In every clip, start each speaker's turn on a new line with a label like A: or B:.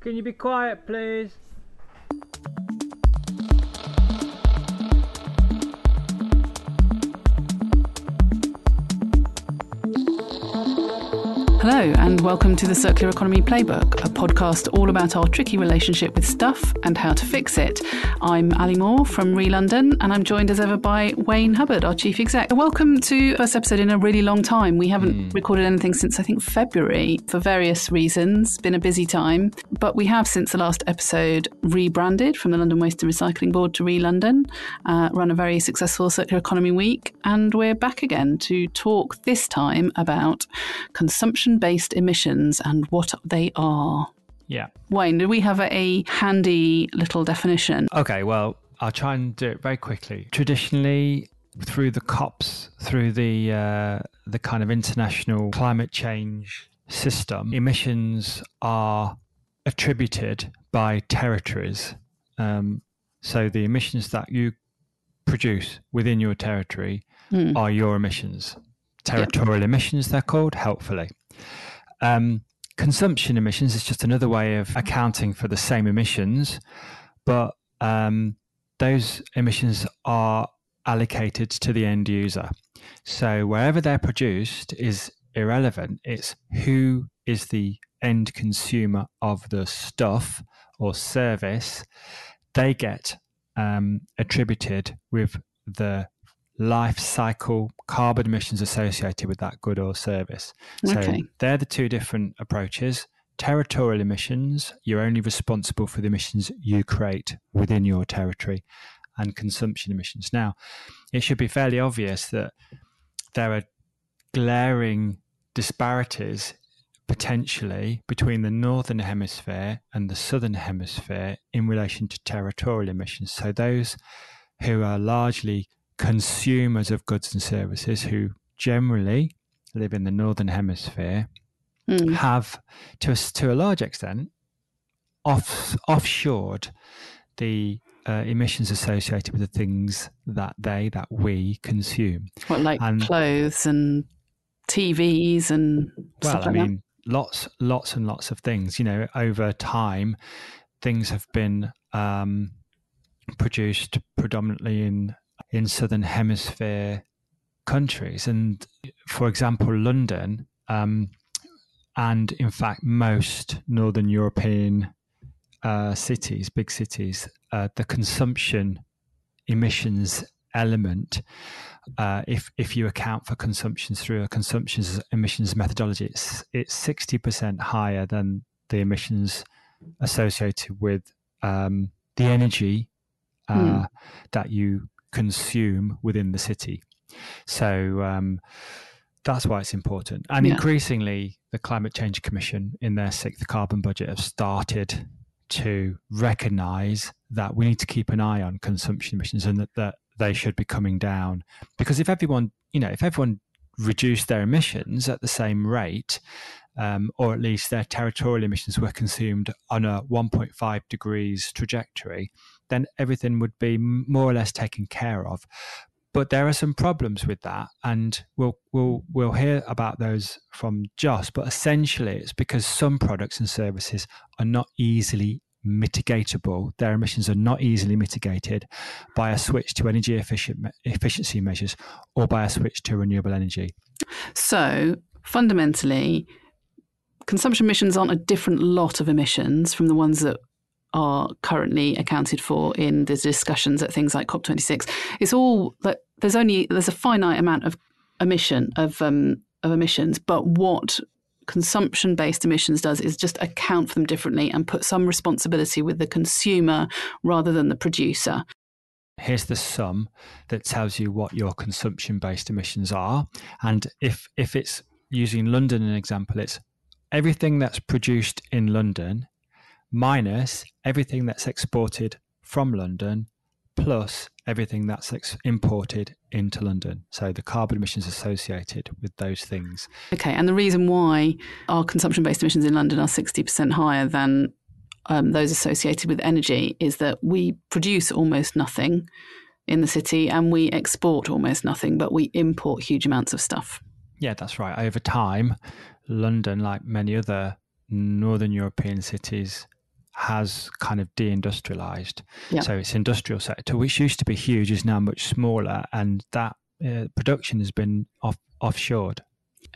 A: Can you be quiet, please?
B: Hello, and welcome to the Circular Economy Playbook, a podcast all about our tricky relationship with stuff and how to fix it. I'm Ali Moore from ReLondon, and I'm joined as ever by Wayne Hubbard, our chief exec. Welcome to first episode in a really long time. We haven't mm. recorded anything since I think February for various reasons. Been a busy time, but we have since the last episode rebranded from the London Waste and Recycling Board to ReLondon, uh, run a very successful circular economy week, and we're back again to talk this time about consumption based emissions and what they are.
A: Yeah.
B: Wayne, do we have a handy little definition?
A: Okay, well, I'll try and do it very quickly. Traditionally, through the COPs, through the uh, the kind of international climate change system, emissions are attributed by territories. Um, so the emissions that you produce within your territory mm. are your emissions. Territorial yep. emissions, they're called, helpfully. Um, consumption emissions is just another way of accounting for the same emissions, but um, those emissions are allocated to the end user. So wherever they're produced is irrelevant. It's who is the end consumer of the stuff or service. They get um, attributed with the life cycle carbon emissions associated with that good or service. So okay. they're the two different approaches. Territorial emissions, you're only responsible for the emissions you create within your territory, and consumption emissions. Now, it should be fairly obvious that there are glaring disparities potentially between the northern hemisphere and the southern hemisphere in relation to territorial emissions. So those who are largely consumers of goods and services who generally live in the northern hemisphere mm. have, to a, to a large extent, off offshored the uh, emissions associated with the things that they that we consume.
B: What like and, clothes and TVs and
A: well,
B: like I
A: mean, that? lots, lots and lots of things. You know, over time, things have been um, produced predominantly in in southern hemisphere countries. And for example, London, um, and in fact, most northern European uh, cities, big cities, uh, the consumption emissions element, uh, if if you account for consumption through a consumption emissions methodology, it's it's sixty percent higher than the emissions associated with um, the energy mm. that you consume within the city. So um, that's why it's important. And yeah. increasingly, the Climate Change Commission, in their sixth carbon budget, have started to recognize that we need to keep an eye on consumption emissions and that, that they should be coming down. Because if everyone, you know, if everyone reduced their emissions at the same rate, um, or at least their territorial emissions were consumed on a 1.5 degrees trajectory, then everything would be more or less taken care of. But there are some problems with that, and we'll we'll we'll hear about those from Joss. But essentially, it's because some products and services are not easily mitigatable. Their emissions are not easily mitigated by a switch to energy efficient efficiency measures or by a switch to renewable energy.
B: So fundamentally, consumption emissions aren't a different lot of emissions from the ones that are currently accounted for in the discussions at things like COP26. It's all that there's only there's a finite amount of emission of um, of emissions, but what consumption based emissions does is just account for them differently and put some responsibility with the consumer rather than the producer.
A: Here's the sum that tells you what your consumption based emissions are. And if if it's using London an example, it's everything that's produced in London minus everything that's exported from London plus everything that's ex- imported into London. So the carbon emissions associated with those things.
B: Okay, and the reason why our consumption based emissions in London are 60% higher than um, those associated with energy is that we produce almost nothing in the city and we export almost nothing, but we import huge amounts of stuff.
A: Yeah, that's right. Over time, London, like many other northern European cities, has kind of deindustrialized. Yeah. So its industrial sector, which used to be huge, is now much smaller, and that uh, production has been off offshored.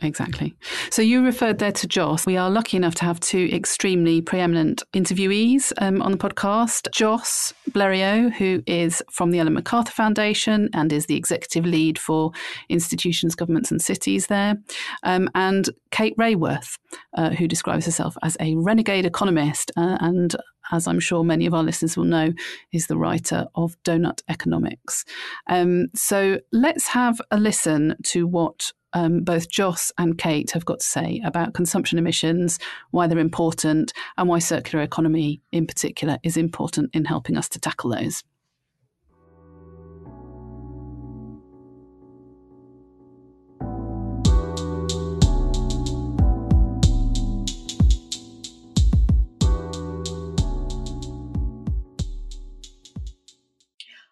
B: Exactly. So you referred there to Joss. We are lucky enough to have two extremely preeminent interviewees um, on the podcast. Joss Bleriot, who is from the Ellen MacArthur Foundation and is the executive lead for institutions, governments, and cities there, um, and Kate Raworth, uh, who describes herself as a renegade economist uh, and as I'm sure many of our listeners will know, is the writer of Doughnut Economics. Um, so let's have a listen to what um, both Joss and Kate have got to say about consumption emissions, why they're important, and why circular economy in particular is important in helping us to tackle those.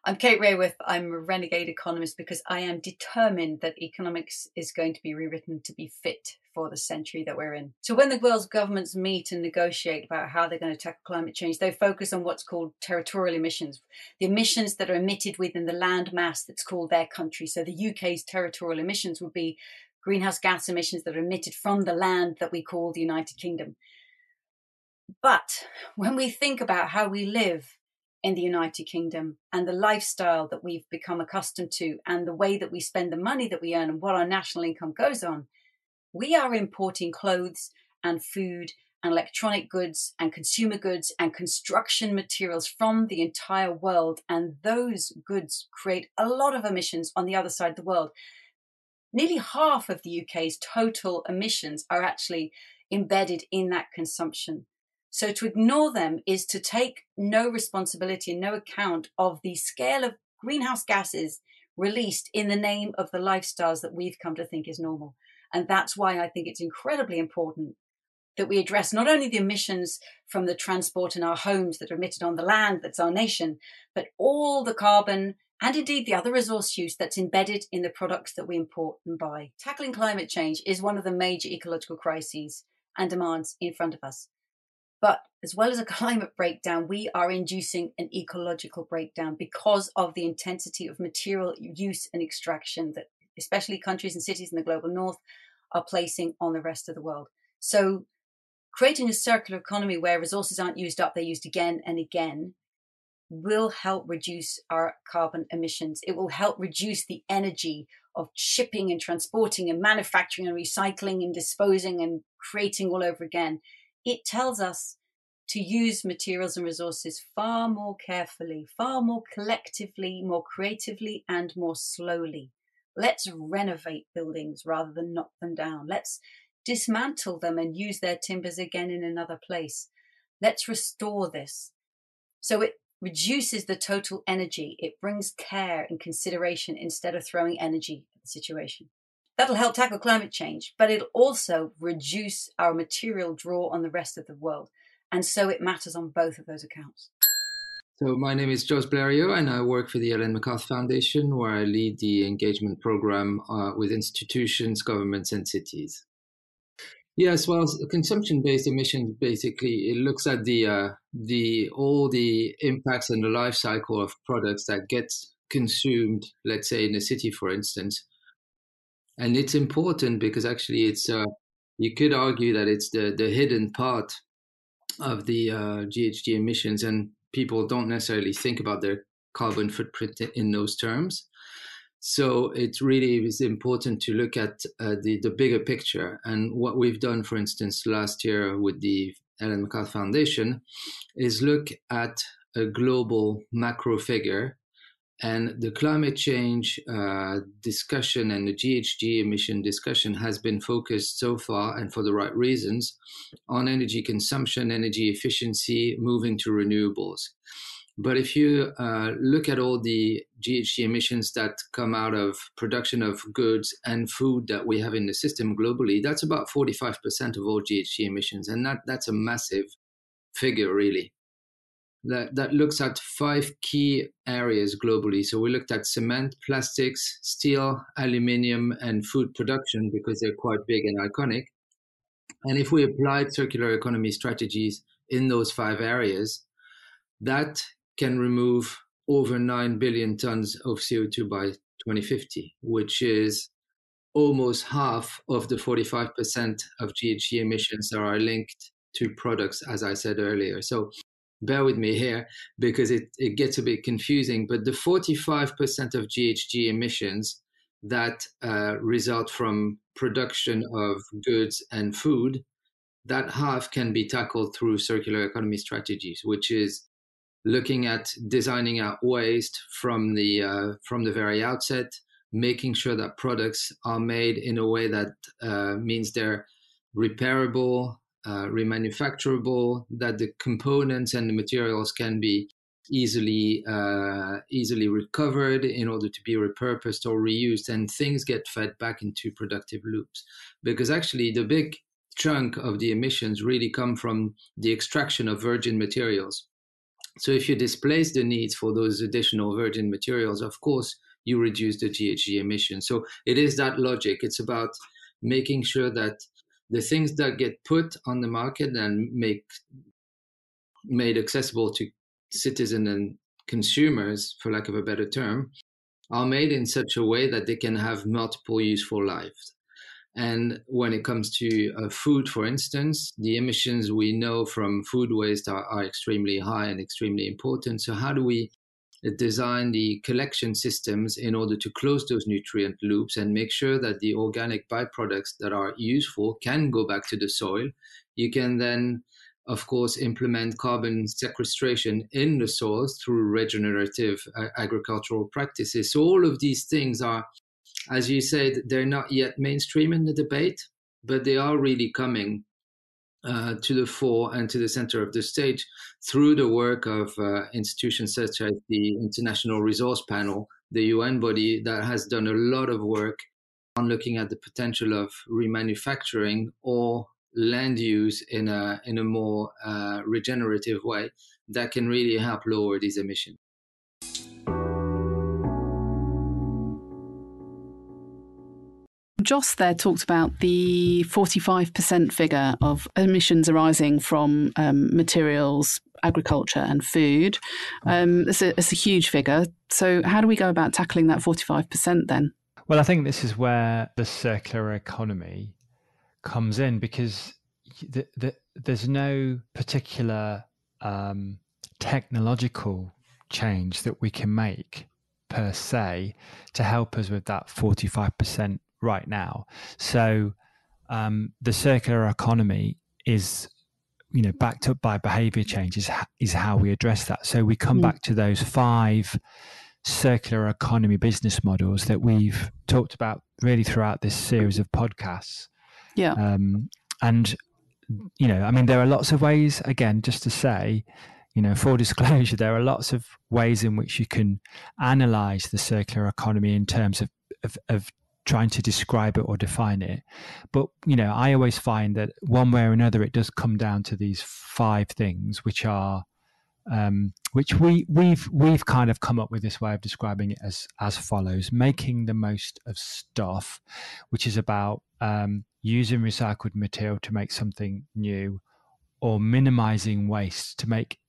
C: I'm Kate Raworth. I'm a renegade economist because I am determined that economics is going to be rewritten to be fit for the century that we're in. So when the world's governments meet and negotiate about how they're going to tackle climate change, they focus on what's called territorial emissions, the emissions that are emitted within the land mass that's called their country. So the UK's territorial emissions would be greenhouse gas emissions that are emitted from the land that we call the United Kingdom. But when we think about how we live in the United Kingdom and the lifestyle that we've become accustomed to and the way that we spend the money that we earn and what our national income goes on, we are importing clothes and food and electronic goods and consumer goods and construction materials from the entire world. And those goods create a lot of emissions on the other side of the world. Nearly half of the UK's total emissions are actually embedded in that consumption. So to ignore them is to take no responsibility and no account of the scale of greenhouse gases released in the name of the lifestyles that we've come to think is normal. And that's why I think it's incredibly important that we address not only the emissions from the transport in our homes that are emitted on the land that's our nation, but all the carbon and indeed the other resource use that's embedded in the products that we import and buy. Tackling climate change is one of the major ecological crises and demands in front of us. But as well as a climate breakdown, we are inducing an ecological breakdown because of the intensity of material use and extraction that especially countries and cities in the global north are placing on the rest of the world. So creating a circular economy where resources aren't used up, they're used again and again will help reduce our carbon emissions. It will help reduce the energy of shipping and transporting and manufacturing and recycling and disposing and creating all over again it tells us to use materials and resources far more carefully, far more collectively, more creatively, and more slowly. Let's renovate buildings rather than knock them down. Let's dismantle them and use their timbers again in another place. Let's restore this. So it reduces the total energy. It brings care and consideration instead of throwing energy at the situation. That'll help tackle climate change, but it'll also reduce our material draw on the rest of the world. And so it matters on both of those accounts.
D: So my name is Joss Bleriot, and I work for the Ellen MacArthur Foundation, where I lead the engagement program uh, with institutions, governments, and cities. Yes, well, consumption-based emissions basically it looks at the uh, the all the impacts and the life cycle of products that get consumed. Let's say in a city, for instance, and it's important because actually it's uh, you could argue that it's the the hidden part of the uh, GHG emissions, and people don't necessarily think about their carbon footprint in those terms. So it really is important to look at uh, the the bigger picture, and what we've done, for instance, last year with the Ellen MacArthur Foundation, is look at a global macro figure and the climate change uh, discussion and the GHG emission discussion has been focused so far, and for the right reasons, on energy consumption, energy efficiency, moving to renewables. But if you uh, look at all the GHG emissions that come out of production of goods and food that we have in the system globally, that's about 45% of all GHG emissions. And that, that's a massive figure, really that, that looks at five key areas globally. So we looked at cement, plastics, steel, aluminium, and food production because they're quite big and iconic. And if we applied circular economy strategies in those five areas, that can remove over 9 billion tons of CO2 by 2050, which is almost half of the 45% of GHG emissions that are linked to products, as I said earlier. So bear with me here because it, it gets a bit confusing. But the 45% of GHG emissions that uh, result from production of goods and food, that half can be tackled through circular economy strategies, which is looking at designing out waste from the uh, from the very outset, making sure that products are made in a way that uh, means they're repairable, uh, remanufacturable, that the components and the materials can be easily uh, easily recovered in order to be repurposed or reused, and things get fed back into productive loops. Because actually, the big chunk of the emissions really come from the extraction of virgin materials. So if you displace the needs for those additional virgin materials, of course, you reduce the GHG emissions. So it is that logic. It's about making sure that the things that get put on the market and make made accessible to citizens and consumers, for lack of a better term, are made in such a way that they can have multiple useful lives. And when it comes to uh, food, for instance, the emissions we know from food waste are, are extremely high and extremely important. So, how do we design the collection systems in order to close those nutrient loops and make sure that the organic byproducts that are useful can go back to the soil. You can then, of course, implement carbon sequestration in the soils through regenerative uh, agricultural practices. So, all of these things are, as you said, they're not yet mainstream in the debate, but they are really coming uh, to the fore and to the center of the stage through the work of uh, institutions such as the International Resource Panel, the UN body that has done a lot of work on looking at the potential of remanufacturing or land use in a in a more uh, regenerative way that can really help lower these emissions.
B: Joss there talked about the 45% figure of emissions arising from um, materials, agriculture, and food. Um, it's, a, it's a huge figure. So, how do we go about tackling that 45% then?
A: Well, I think this is where the circular economy comes in because the, the, there's no particular um, technological change that we can make per se to help us with that 45% right now. So um, the circular economy is, you know, backed up by behavior change is, is how we address that. So we come mm. back to those five circular economy business models that we've talked about really throughout this series of podcasts.
B: Yeah. Um,
A: and, you know, I mean, there are lots of ways, again, just to say, you know, full disclosure, there are lots of ways in which you can analyze the circular economy in terms of, of, of trying to describe it or define it. But, you know, I always find that one way or another, it does come down to these five things, which are, um, which we, we've, we've kind of come up with this way of describing it as, as follows, making the most of stuff, which is about um, using recycled material to make something new or minimizing waste to make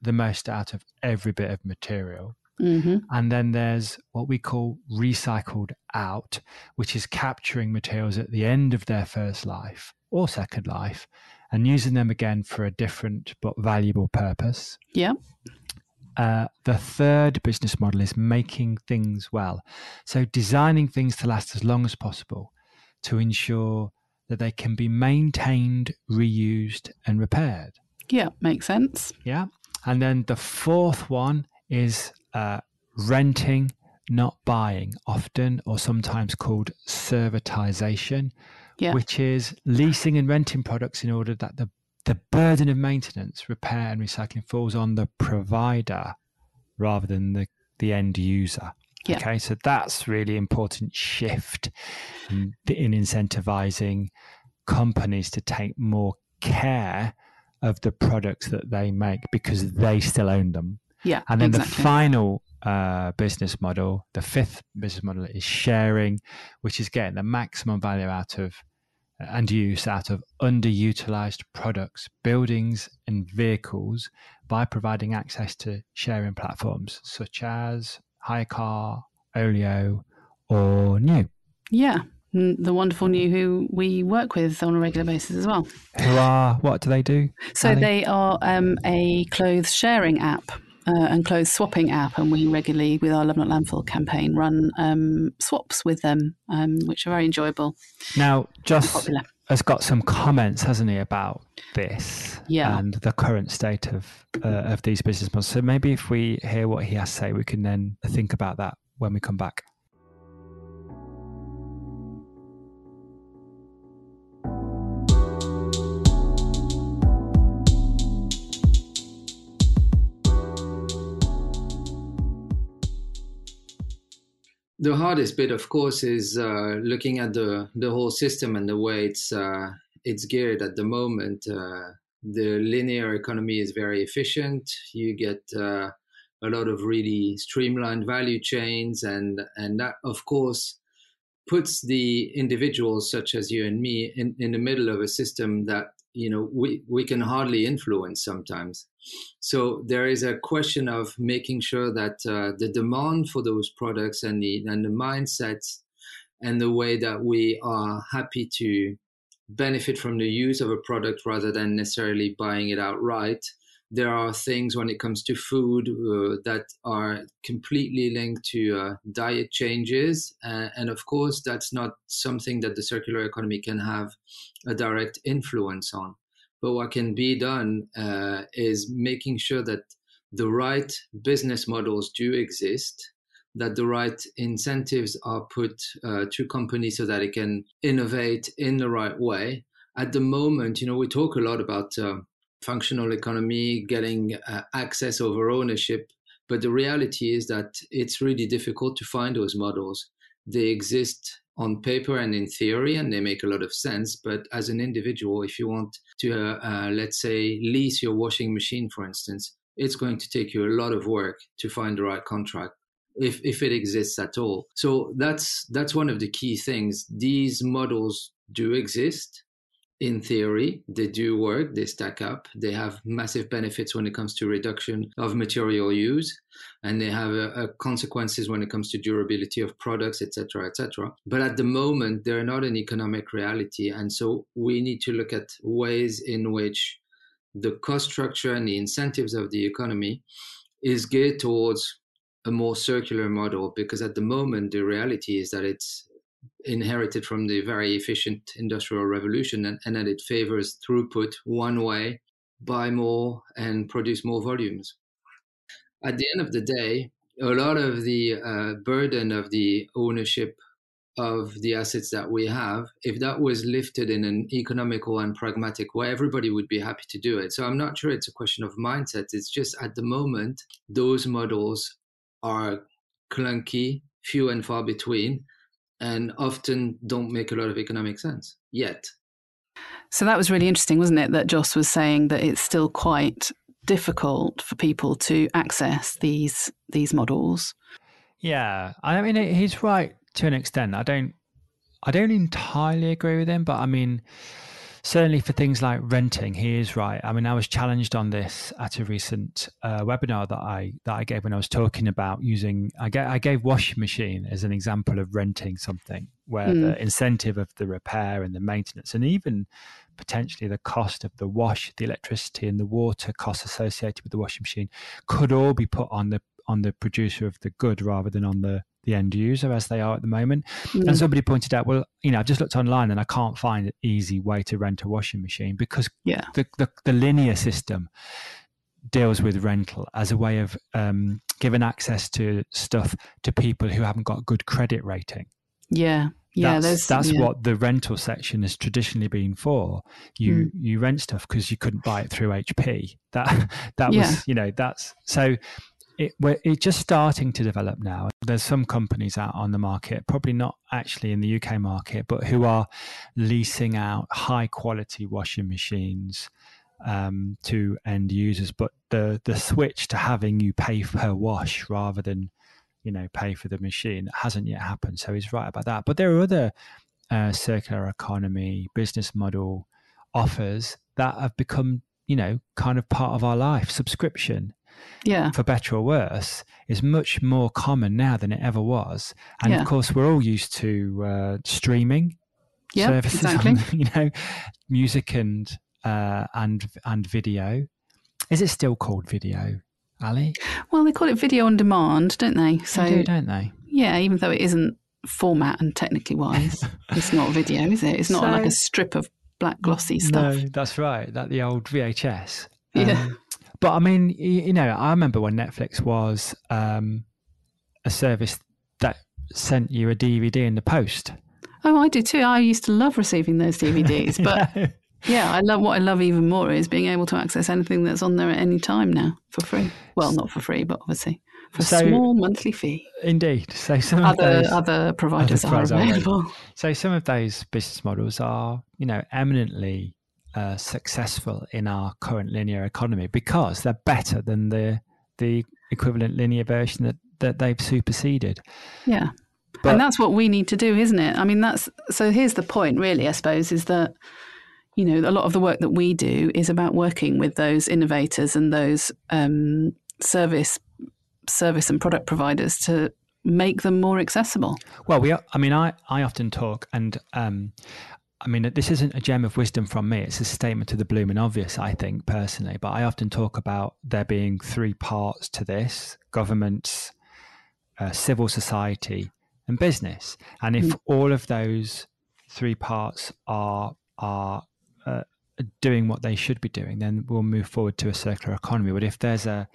A: the most out of every bit of material. Mm-hmm. And then there's what we call recycled out, which is capturing materials at the end of their first life or second life and using them again for a different but valuable purpose.
B: Yeah.
A: Uh, the third business model is making things well. So, designing things to last as long as possible to ensure that they can be maintained, reused, and repaired.
B: Yeah, makes sense.
A: Yeah. And then the fourth one is uh, renting, not buying, often or sometimes called servitization, yeah. which is leasing and renting products in order that the, the burden of maintenance, repair, and recycling falls on the provider rather than the, the end user. Yeah. Okay, so that's really important shift in, in incentivizing companies to take more care of the products that they make because they still own them
B: yeah.
A: And then exactly. the final uh, business model, the fifth business model is sharing, which is getting the maximum value out of and use out of underutilized products, buildings, and vehicles by providing access to sharing platforms such as Hire, Olio, or Nuw.
B: Yeah, the wonderful Nuw who we work with on a regular basis as well.
A: Who are, what do they do?
B: So Ali? they are um, a clothes sharing app. Uh, and clothes swapping app, and we regularly, with our Love Not Landfill campaign, run um, swaps with them, um, which are very enjoyable.
A: Now, Joss has got some comments, hasn't he, about this
B: yeah.
A: and the current state of uh, of these business models. So maybe if we hear what he has to say, we can then think about that when we come back.
D: The hardest bit, of course, is uh, looking at the the whole system and the way it's uh, it's geared at the moment. Uh, the linear economy is very efficient. You get uh, a lot of really streamlined value chains, and and that, of course, puts the individuals such as you and me in, in the middle of a system that you know we, we can hardly influence sometimes so there is a question of making sure that uh, the demand for those products and the and the mindsets and the way that we are happy to benefit from the use of a product rather than necessarily buying it outright there are things when it comes to food uh, that are completely linked to uh, diet changes. Uh, and of course, that's not something that the circular economy can have a direct influence on. But what can be done uh, is making sure that the right business models do exist, that the right incentives are put uh, to companies so that it can innovate in the right way. At the moment, you know, we talk a lot about uh, functional economy, getting uh, access over ownership. But the reality is that it's really difficult to find those models. They exist on paper and in theory, and they make a lot of sense. But as an individual, if you want to, uh, uh, let's say, lease your washing machine, for instance, it's going to take you a lot of work to find the right contract if if it exists at all. So that's that's one of the key things. These models do exist in theory, they do work, they stack up, they have massive benefits when it comes to reduction of material use, and they have a, a consequences when it comes to durability of products, etc., etc. But at the moment, they're not an economic reality, and so we need to look at ways in which the cost structure and the incentives of the economy is geared towards a more circular model because at the moment the reality is that it's inherited from the very efficient industrial revolution and, and that it favors throughput one way, buy more and produce more volumes. At the end of the day, a lot of the uh, burden of the ownership of the assets that we have, if that was lifted in an economical and pragmatic way, everybody would be happy to do it. So I'm not sure it's a question of mindset. It's just at the moment, those models are clunky, few and far between and often don't make a lot of economic sense yet.
B: So that was really interesting, wasn't it? That Joss was saying that it's still quite difficult for people to access these these models.
A: Yeah, I mean he's right to an extent. I don't I don't entirely agree with him, but I mean certainly for things like renting, he is right. I mean, I was challenged on this at a recent uh, webinar that I that I gave when I was talking about using. I, gave, I gave washing machine as an example of renting something where mm. the incentive of the repair and the maintenance, and even potentially the cost of the wash, the electricity and the water costs associated with the washing machine, could all be put on the on the producer of the good rather than on the the end user as they are at the moment. Mm. And somebody pointed out, well, you know, I've just looked online and I can't find an easy way to rent a washing machine because
B: yeah.
A: the, the, the linear system deals with rental as a way of um, giving access to stuff to people who haven't got good credit rating.
B: Yeah. Yeah,
A: that's, that's yeah. what the rental section has traditionally been for. You mm. you rent stuff because you couldn't buy it through HP. That that yeah. was you know that's so it, it's just starting to develop now. There's some companies out on the market, probably not actually in the UK market, but who are leasing out high quality washing machines um, to end users. But the the switch to having you pay per wash rather than you know pay for the machine hasn't yet happened. So he's right about that. But there are other uh, circular economy business model offers that have become, you know, kind of part of our life. Subscription,
B: yeah,
A: for better or worse, is much more common now than it ever was. And
B: Yeah.
A: of course, we're all used to uh, streaming
B: yeah,
A: services,
B: exactly.
A: on, you know, music and uh, and and video. Is it still called video, Ali?
B: Well, they call it video on demand, don't they? So
A: they do, don't they?
B: yeah, even though it isn't format and technically wise, it's not video, is it? It's not like a strip of black glossy stuff.
A: No, that's right. That the old VHS.
B: Yeah.
A: But I mean, y- you know, I remember when Netflix was um, a service that sent you a DVD in the post.
B: Oh, I do too. I used to love receiving those DVDs, but
A: You know?
B: yeah, I love what I love even more is being able to access anything that's on there at any time now for free. Well, not for free, but obviously for a small monthly fee.
A: indeed. So some of
B: Other
A: those,
B: other providers are
A: providers are
B: available.
A: so some of those business models are, you know, eminently uh, successful in our current linear economy because they're better than the the equivalent linear version that that they've superseded.
B: Yeah.
A: But-
B: and that's what we need to do, isn't it? I mean, that's so here's the point, really, I suppose, is that, you know, a lot of the work that we do is about working with those innovators and those um, service service and product providers to make them more accessible.
A: Well, we. Are, I mean, I I often talk, and um, I mean, this isn't a gem of wisdom from me. It's a statement to the blooming obvious, I think personally. But I often talk about there being three parts to this: governments, uh, civil society, and business. And if all of those three parts are are uh, doing what they should be doing, then we'll move forward to a circular economy. But if there's a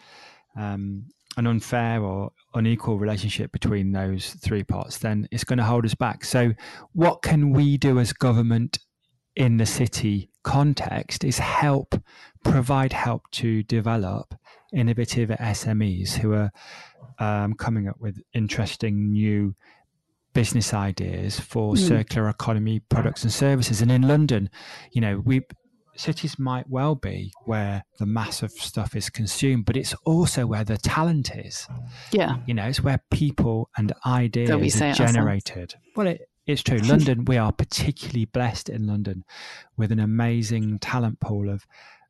A: um, an unfair or unequal relationship between those three parts, then it's going to hold us back. So, what can we do as government in the city context is help provide help to develop innovative SMEs who are um, coming up with interesting new business ideas for
B: Mm.
A: circular economy products and services. And in London, you know, we cities might well be where the mass of stuff is consumed, but it's also where the talent is.
B: Yeah.
A: You know, it's where people and ideas
B: Don't we say
A: are
B: it ourselves?
A: generated. Well, it, it's true. London, we are particularly blessed in London with an amazing talent pool of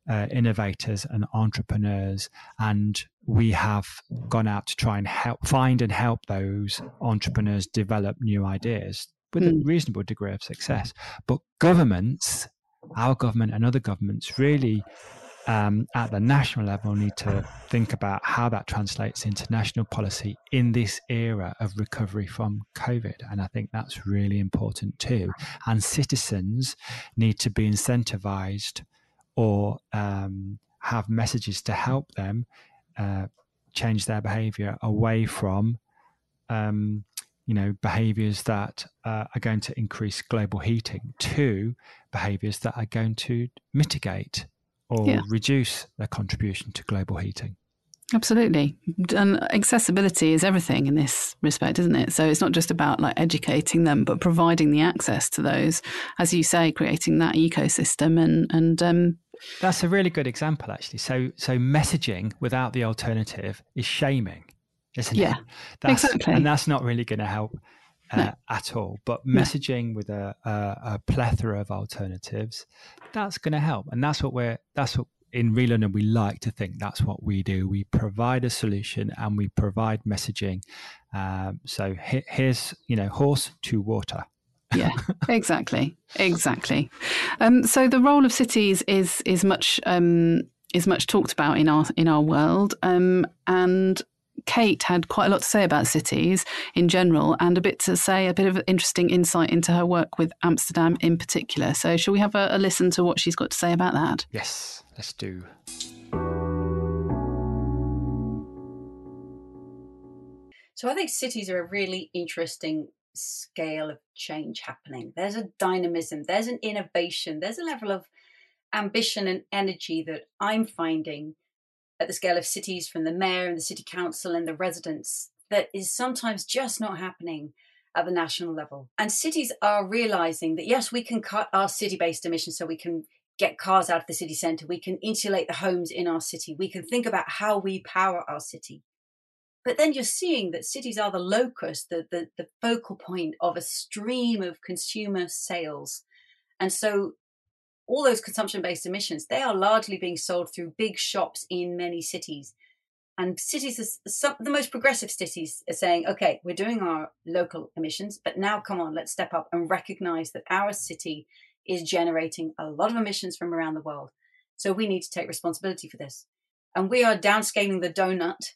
A: uh, innovators and entrepreneurs, and we have gone out to try and help find and help those entrepreneurs develop new ideas with a
B: Mm.
A: reasonable degree of success. But governments, our government and other governments, really um, at the national level need to think about how that translates into national policy in this era of recovery from COVID. And I think that's really important too. And citizens need to be incentivized or um, have messages to help them uh, change their behavior away from. Um, you know, behaviors that uh, are going to increase global heating to behaviors that are going to mitigate or
B: Yeah.
A: reduce their contribution to global heating.
B: Absolutely. And accessibility is everything in this respect, isn't it? So it's not just about like educating them, but providing the access to those, as you say, creating that ecosystem and, and um,
A: That's a really good example, actually. So, so messaging without the alternative is shaming, isn't
B: Yeah,
A: it? That's,
B: exactly.
A: And that's not really going to help uh,
B: No.
A: at all. But
B: No.
A: messaging with a, a, a plethora of alternatives, that's going to help. And that's what we're. That's what in ReLondon we like to think. That's what we do. We provide a solution and we provide messaging. Um, so he, here's you know horse to water.
B: yeah, exactly, exactly. Um, so the role of cities is is much um, is much talked about in our in our world, um, and Kate had quite a lot to say about cities in general, and a bit to say, a bit of interesting insight into her work with Amsterdam in particular. So, shall we have a, a listen to what she's got to say about that?
A: Yes, let's do.
C: So I think cities are a really interesting scale of change happening. There's a dynamism, there's an innovation, there's a level of ambition and energy that I'm finding at the scale of cities from the mayor and the city council and the residents that is sometimes just not happening at the national level. And cities are realizing that yes, we can cut our city based emissions so we can get cars out of the city centre, we can insulate the homes in our city, we can think about how we power our city. But then you're seeing that cities are the locus, the, the, the focal point of a stream of consumer sales. And so all those consumption based emissions, they are largely being sold through big shops in many cities. And cities, are, some, the most progressive cities are saying, okay, we're doing our local emissions, but now come on, let's step up and recognize that our city is generating a lot of emissions from around the world. So we need to take responsibility for this. And we are downscaling the donut.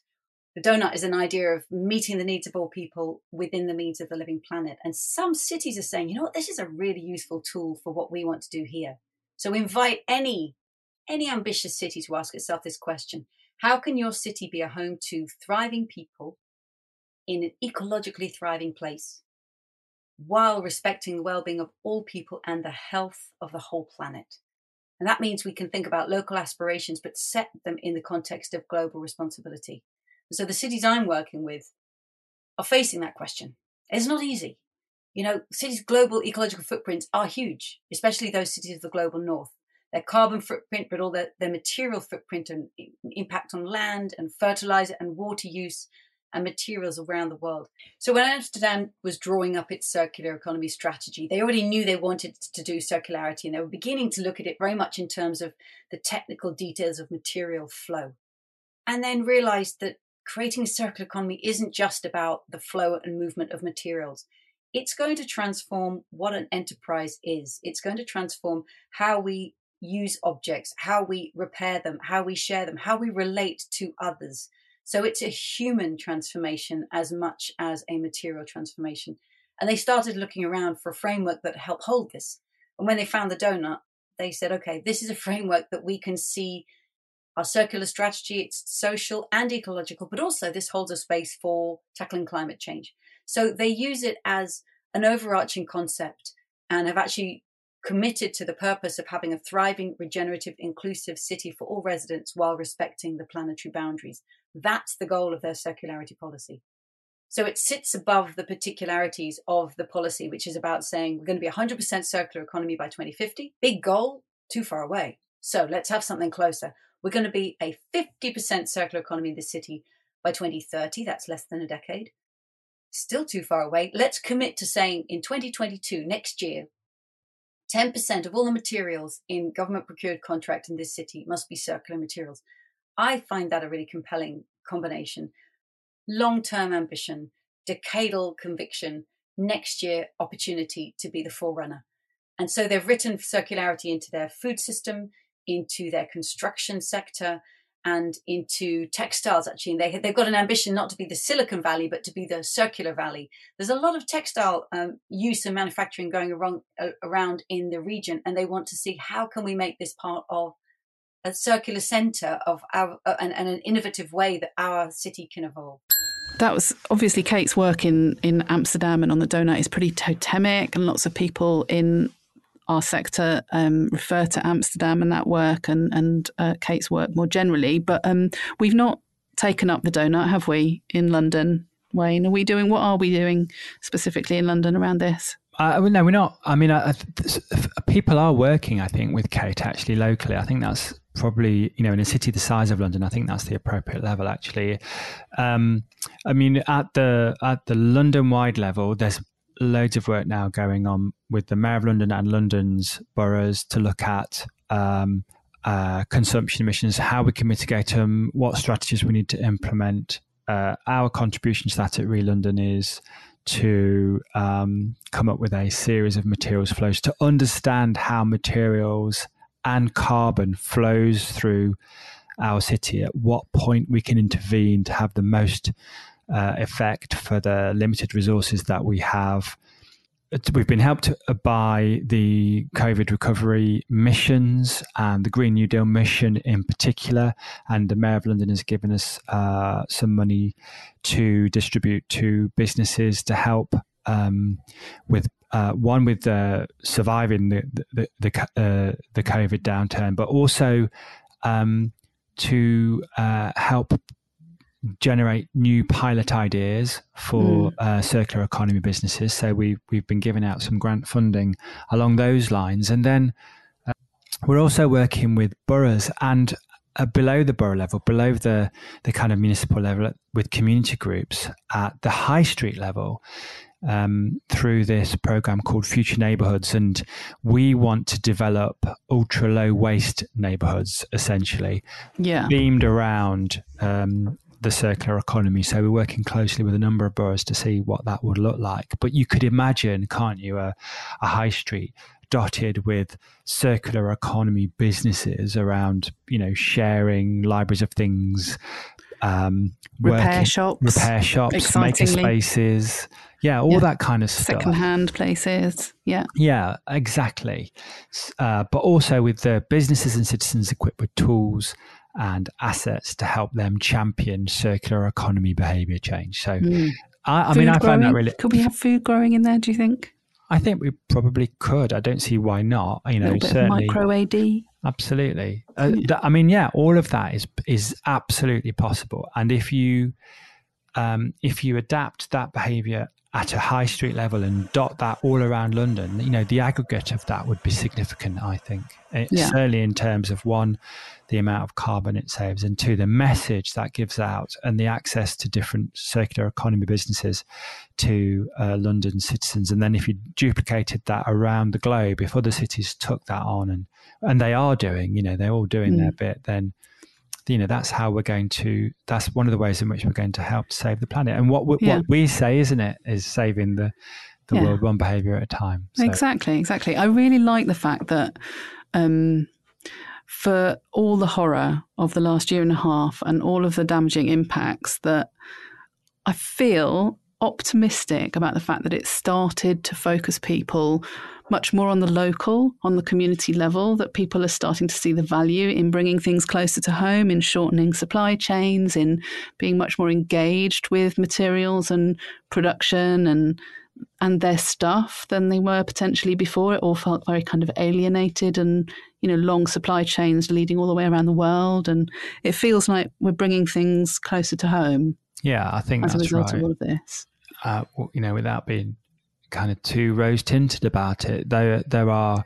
C: The donut is an idea of meeting the needs of all people within the means of the living planet. And some cities are saying, you know what, this is a really useful tool for what we want to do here. So invite any any ambitious city to ask itself this question. How can your city be a home to thriving people in an ecologically thriving place while respecting the well-being of all people and the health of the whole planet? And that means we can think about local aspirations, but set them in the context of global responsibility. So the cities I'm working with are facing that question. It's not easy. You know, cities' global ecological footprints are huge, especially those cities of the global north. Their carbon footprint, but all their, their material footprint and impact on land and fertilizer and water use and materials around the world. So when Amsterdam was drawing up its circular economy strategy, they already knew they wanted to do circularity and they were beginning to look at it very much in terms of the technical details of material flow. And then realized that creating a circular economy isn't just about the flow and movement of materials. It's going to transform what an enterprise is. It's going to transform how we use objects, how we repair them, how we share them, how we relate to others, so it's a human transformation as much as a material transformation. And they started looking around for a framework that helped hold this. And when they found the donut, they said, okay, this is a framework that we can see our circular strategy, it's social and ecological, but also this holds a space for tackling climate change. So they use it as an overarching concept and have actually committed to the purpose of having a thriving, regenerative, inclusive city for all residents while respecting the planetary boundaries. That's the goal of their circularity policy. So it sits above the particularities of the policy, which is about saying we're going to be 100% circular economy by 2050. Big goal, too far away. So let's have something closer. We're going to be a 50% circular economy in the city by 2030. That's less than a decade. Still too far away. Let's commit to saying in 2022, next year, 10% of all the materials in government procured contract in this city must be circular materials. I find that a really compelling combination. Long term ambition, decadal conviction, next year opportunity to be the forerunner. And so they've written circularity into their food system, into their construction sector, and into textiles actually. And they, they've got an ambition not to be the silicon valley but to be the circular valley. There's a lot of textile um, use and manufacturing going around, uh, around in the region and they want to see how can we make this part of a circular center of our uh, and, and an innovative way that our city can evolve.
B: That was obviously Kate's work in, in Amsterdam and on the donut is pretty totemic, and lots of people in our sector um, refer to Amsterdam and that work and, and uh, Kate's work more generally. But um, we've not taken up the donut, have we, in London, Wayne? Are we doing, what are we doing specifically in London around this?
A: Uh, no, we're not. I mean, I, people are working, I think, with Kate actually locally. I think that's probably, you know, in a city the size of London, I think that's the appropriate level actually. Um, I mean, at the at the London wide level, there's loads of work now going on with the Mayor of London and London's boroughs to look at um, uh, consumption emissions, how we can mitigate them, what strategies we need to implement. Uh, our contribution to that at ReLondon is to um, come up with a series of materials flows to understand how materials and carbon flows through our city, at what point we can intervene to have the most uh, effect for the limited resources that we have. We've been helped by the COVID recovery missions and the Green New Deal mission in particular. And the Mayor of London has given us uh, some money to distribute to businesses to help um, with uh, one with uh, surviving the the the, uh, the, COVID downturn, but also um, to uh, help generate new pilot ideas for mm. uh, circular economy businesses. So we we've been giving out some grant funding along those lines, and then uh, we're also working with boroughs and uh, below the borough level, below the the kind of municipal level, with community groups at the high street level. Um, through this program called Future Neighborhoods, and we want to develop ultra low waste neighborhoods, essentially,
B: yeah,
A: themed around um, the circular economy. So we're working closely with a number of boroughs to see what that would look like. But you could imagine, can't you, a, a high street dotted with circular economy businesses around, you know, sharing libraries of things, um,
B: repair working, shops,
A: repair shops, maker spaces, yeah, all yeah. that kind of stuff.
B: Secondhand places, yeah,
A: yeah, exactly. Uh, but also with the businesses and citizens equipped with tools and assets to help them champion circular economy behavior change. So, mm. I, I mean, I find that really.
B: Could we have food growing in there? Do you think?
A: I think we probably could. I don't see why not. You know, certainly
B: micro AD.
A: Absolutely. Uh, th- I mean, yeah, all of that is is absolutely possible. And if you um, if you adapt that behaviour at a high street level and dot that all around London, you know, the aggregate of that would be significant. I think, yeah. certainly in terms of one, the amount of carbon it saves, and two, the message that gives out and the access to different circular economy businesses to uh, London citizens. And then if you duplicated that around the globe, if other cities took that on and and they are doing, you know, they're all doing mm. their bit, then you know that's how we're going to that's one of the ways in which we're going to help save the planet and what we, yeah. what we say isn't it is saving the the yeah. world one behavior at a time
B: so. exactly exactly i really like the fact that um, for all the horror of the last year and a half and all of the damaging impacts that I feel optimistic about the fact that it started to focus people much more on the local, on the community level, that people are starting to see the value in bringing things closer to home, in shortening supply chains, in being much more engaged with materials and production and and their stuff than they were potentially before. It all felt very kind of alienated and, you know, long supply chains leading all the way around the world. And it feels like we're bringing things closer to home.
A: Yeah, I think
B: as
A: a
B: result
A: right.
B: of all of this.
A: Uh, you know, without being kind of too rose tinted about it, there there are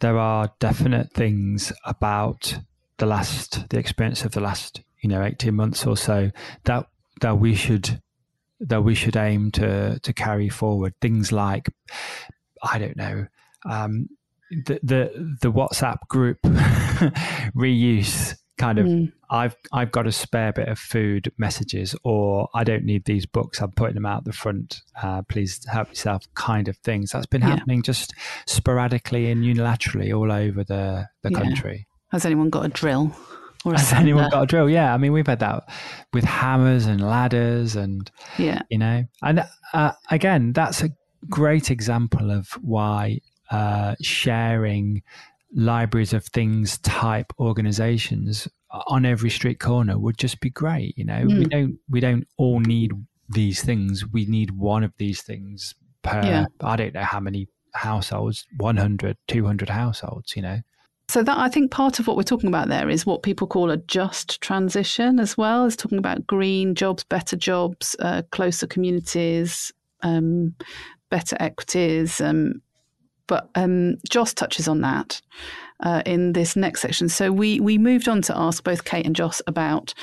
A: there are definite things about the last the experience of the last you know eighteen months or so that that we should that we should aim to to carry forward. Things like I don't know. Um, the, the the WhatsApp group reuse kind of mm. I've I've got a spare bit of food messages or I don't need these books I'm putting them out the front uh, please help yourself kind of things that's been happening yeah. just sporadically and unilaterally all over the the yeah. country
B: has anyone got a drill
A: or Has anyone got a drill? Yeah, I mean, we've had that with hammers and ladders, and
B: yeah,
A: you know, and uh, again, that's a great example of why uh, sharing libraries of things type organizations on every street corner would just be great. You know, mm. we don't we don't all need these things. We need one of these things per. Yeah. I don't know how many households 100 200 households you know
B: so that I think part of what we're talking about there is what people call a just transition as well. Is talking about green jobs, better jobs, uh, closer communities, um, better equities. Um, but um, Joss touches on that uh, in this next section. So we we moved on to ask both Kate and Joss about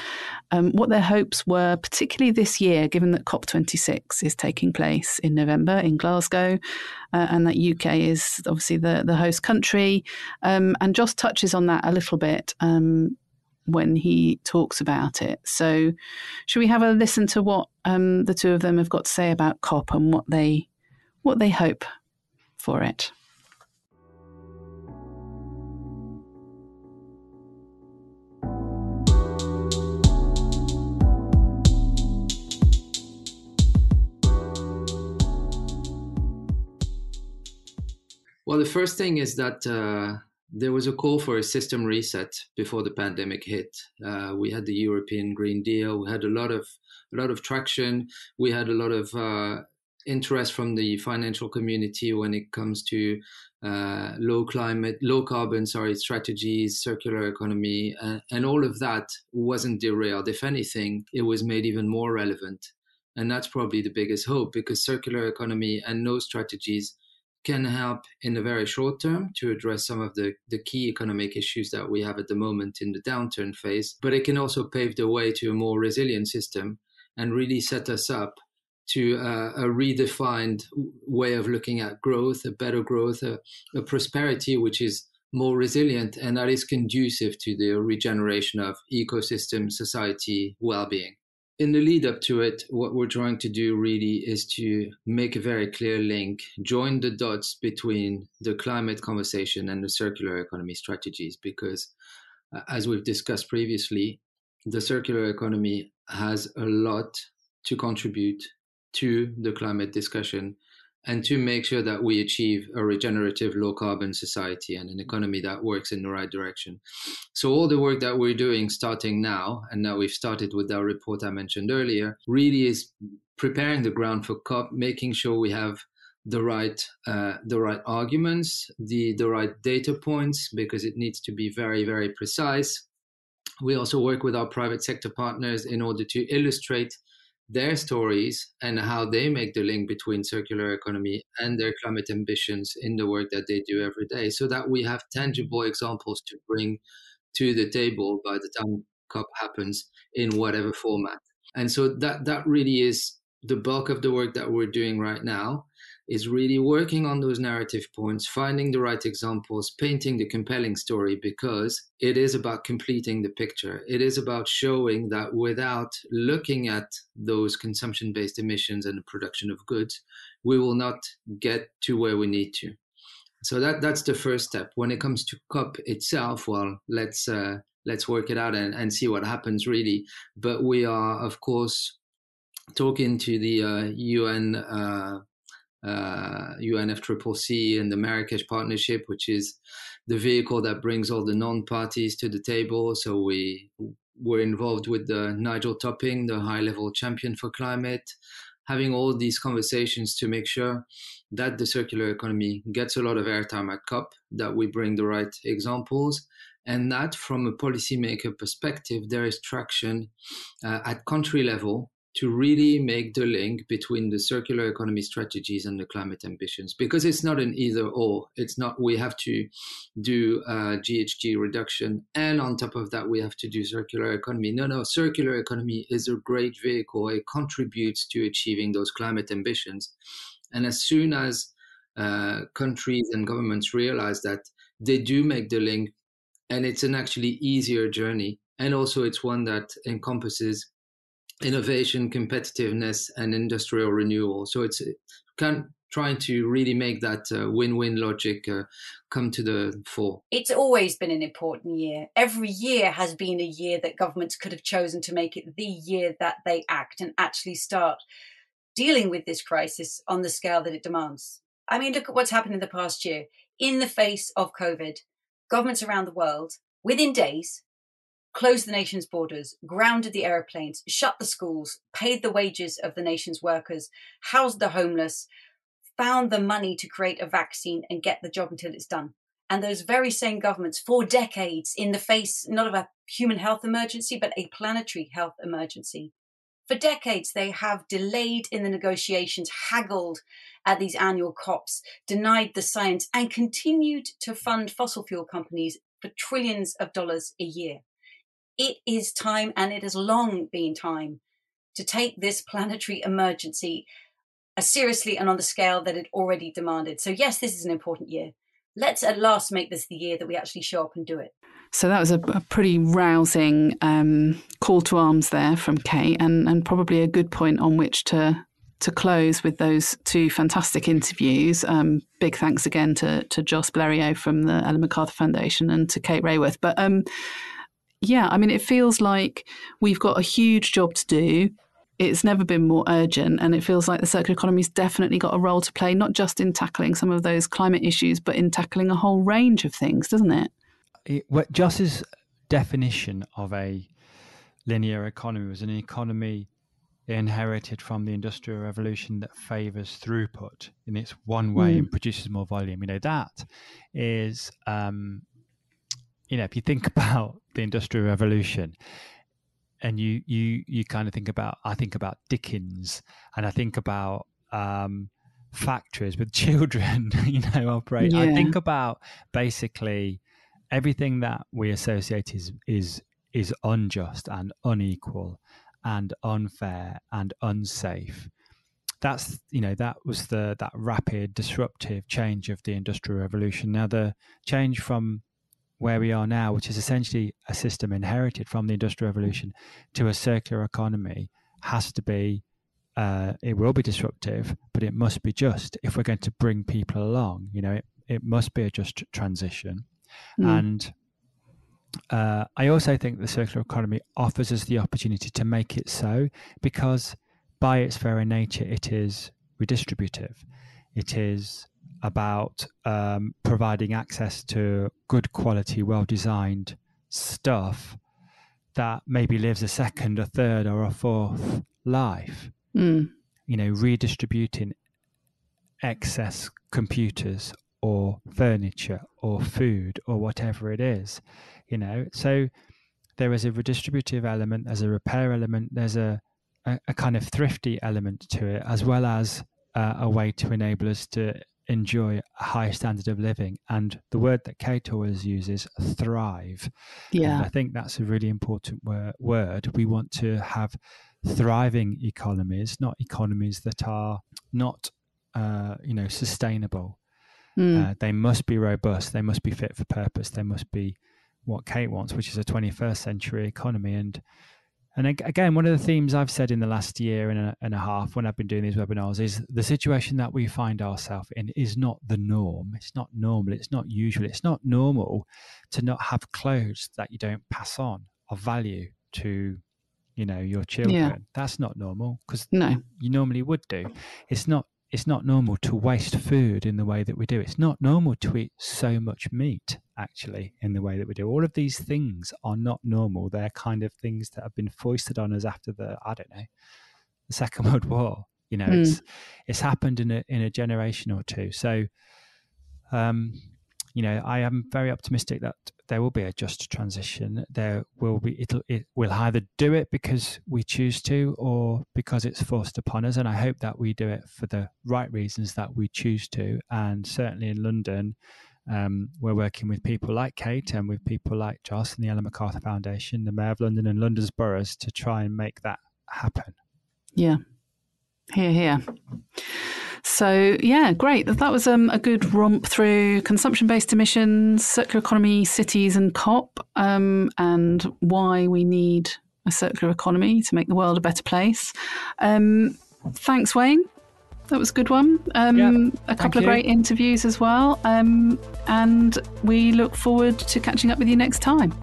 B: um, what their hopes were, particularly this year, given that COP26 is taking place in November in Glasgow, uh, and that UK is obviously the the host country. Um, and Joss touches on that a little bit. Um, when he talks about it. So, should we have a listen to what um, the two of them have got to say about COP and what they what they hope for it?
D: Well, the first thing is that uh, there was a call for a system reset before the pandemic hit. Uh, we had the European Green Deal. We had a lot of a lot of traction. We had a lot of uh, interest from the financial community when it comes to uh, low climate, low carbon, sorry, strategies, circular economy, and all of that wasn't derailed. If anything, it was made even more relevant. And that's probably the biggest hope because circular economy and those strategies can help in the very short term to address some of the, the key economic issues that we have at the moment in the downturn phase, but it can also pave the way to a more resilient system and really set us up to uh, a redefined way of looking at growth, a better growth, a, a prosperity which is more resilient and that is conducive to the regeneration of ecosystem, society, well-being. In the lead up to it, what we're trying to do really is to make a very clear link, join the dots between the climate conversation and the circular economy strategies, because uh, as we've discussed previously, the circular economy has a lot to contribute to the climate discussion and to make sure that we achieve a regenerative low carbon society and an economy that works in the right direction. So all the work that we're doing starting now and now we've started with our report I mentioned earlier really is preparing the ground for COP, making sure we have the right uh, the right arguments, the the right data points because it needs to be very very precise. We also work with our private sector partners in order to illustrate their stories and how they make the link between circular economy and their climate ambitions in the work that they do every day so that we have tangible examples to bring to the table by the time COP happens in whatever format. And so that that really is the bulk of the work that we're doing right now is really working on those narrative points, finding the right examples, painting the compelling story because it is about completing the picture. It is about showing that without looking at those consumption based emissions and the production of goods, we will not get to where we need to. So that that's the first step. When it comes to COP itself, well, let's uh, let's work it out and, and see what happens really. But we are, of course, talking to the uh, UN uh, uh, UNFCCC and the Marrakesh Partnership, which is the vehicle that brings all the non-parties to the table. So we were involved with the Nigel Topping, the high-level champion for climate, having all these conversations to make sure that the circular economy gets a lot of airtime at COP, that we bring the right examples, and that from a policymaker perspective, there is traction uh, at country level to really make the link between the circular economy strategies and the climate ambitions because it's not an either or. It's not we have to do uh, ghg reduction and on top of that we have to do circular economy. No no circular economy is a great vehicle. It contributes to achieving those climate ambitions. And as soon as uh, countries and governments realize that they do make the link and it's an actually easier journey and also it's one that encompasses innovation, competitiveness, and industrial renewal. So it's kind of trying to really make that uh, win-win logic uh, come to the fore.
C: It's always been an important year. Every year has been a year that governments could have chosen to make it the year that they act and actually start dealing with this crisis on the scale that it demands. I mean, look at what's happened in the past year. In the face of COVID, governments around the world, within days, closed the nation's borders, grounded the aeroplanes, shut the schools, paid the wages of the nation's workers, housed the homeless, found the money to create a vaccine and get the job until it's done. And those very same governments, for decades, in the face not of a human health emergency, but a planetary health emergency, for decades they have delayed in the negotiations, haggled at these annual COPs, denied the science, and continued to fund fossil fuel companies for trillions of dollars a year it is time, and it has long been time, to take this planetary emergency as uh, seriously and on the scale that it already demanded. So, yes, this is an important year. Let's at last make this the year that we actually show up and do it.
B: So that was a, a pretty rousing um, call to arms there from Kate, and, and probably a good point on which to to close with those two fantastic interviews. Um, big thanks again to to Joss Bleriot from the Ellen MacArthur Foundation and to Kate Raworth. But um, yeah, I mean, it feels like we've got a huge job to do. It's never been more urgent, and it feels like the circular economy's definitely got a role to play, not just in tackling some of those climate issues, but in tackling a whole range of things, doesn't it?
A: it what Joss's definition of a linear economy was an economy inherited from the industrial revolution that favors throughput in its one way mm. and produces more volume. You know that is um, you know, if you think about the Industrial Revolution, and you you you kind of think about, I think about Dickens, and I think about um, factories with children, you know, operate. Yeah. I think about basically everything that we associate is is is unjust and unequal and unfair and unsafe. That's you know that was the that rapid disruptive change of the industrial revolution. Now the change from where we are now, which is essentially a system inherited from the industrial revolution to a circular economy, has to be uh, it will be disruptive, but it must be just if we're going to bring people along. You know, it, it must be a just transition. Mm. And uh, I also think the circular economy offers us the opportunity to make it so because by its very nature, it is redistributive. It is about um, providing access to good quality, well designed stuff that maybe lives a second, a third, or a fourth life mm. you know, redistributing excess computers or furniture or food or whatever it is, you know. So there is a redistributive element, there's a repair element, there's a, a, a kind of thrifty element to it, as well as uh, a way to enable us to enjoy a high standard of living. And the word that Kate always uses, thrive.
B: Yeah. And
A: I think that's a really important wor- word. We want to have thriving economies, not economies that are not, uh, you know, sustainable. Mm. Uh, they must be robust. They must be fit for purpose. They must be what Kate wants, which is a 21st century economy. And and again, one of the themes I've said in the last year and a, and a half when I've been doing these webinars is the situation that we find ourselves in is not the norm. It's not normal. It's not usual. It's not normal to not have clothes that you don't pass on of value to you know your children yeah. that's not normal because
B: no
A: you normally would do it's not it's not normal to waste food in the way that we do. It's not normal to eat so much meat actually in the way that we do. All of these things are not normal. They're kind of things that have been foisted on us after the i don't know the second world war. You know mm. it's it's happened in a in a generation or two. So um you know, I am very optimistic that there will be a just transition. There will be it'll it will either do it because we choose to or because it's forced upon us. And I hope that we do it for the right reasons that we choose to. And certainly in London, um, we're working with people like Kate and with people like Joss and the Ellen MacArthur Foundation, the Mayor of London and London's boroughs to try and make that happen.
B: Yeah. Here, here. So, yeah, great. That was um, a good romp through consumption based emissions, circular economy, cities, and COP, um, and why we need a circular economy to make the world a better place. Um, thanks, Wayne. That was a good one. Um, yeah, a couple of you. great interviews as well. Um, and we look forward to catching up with you next time.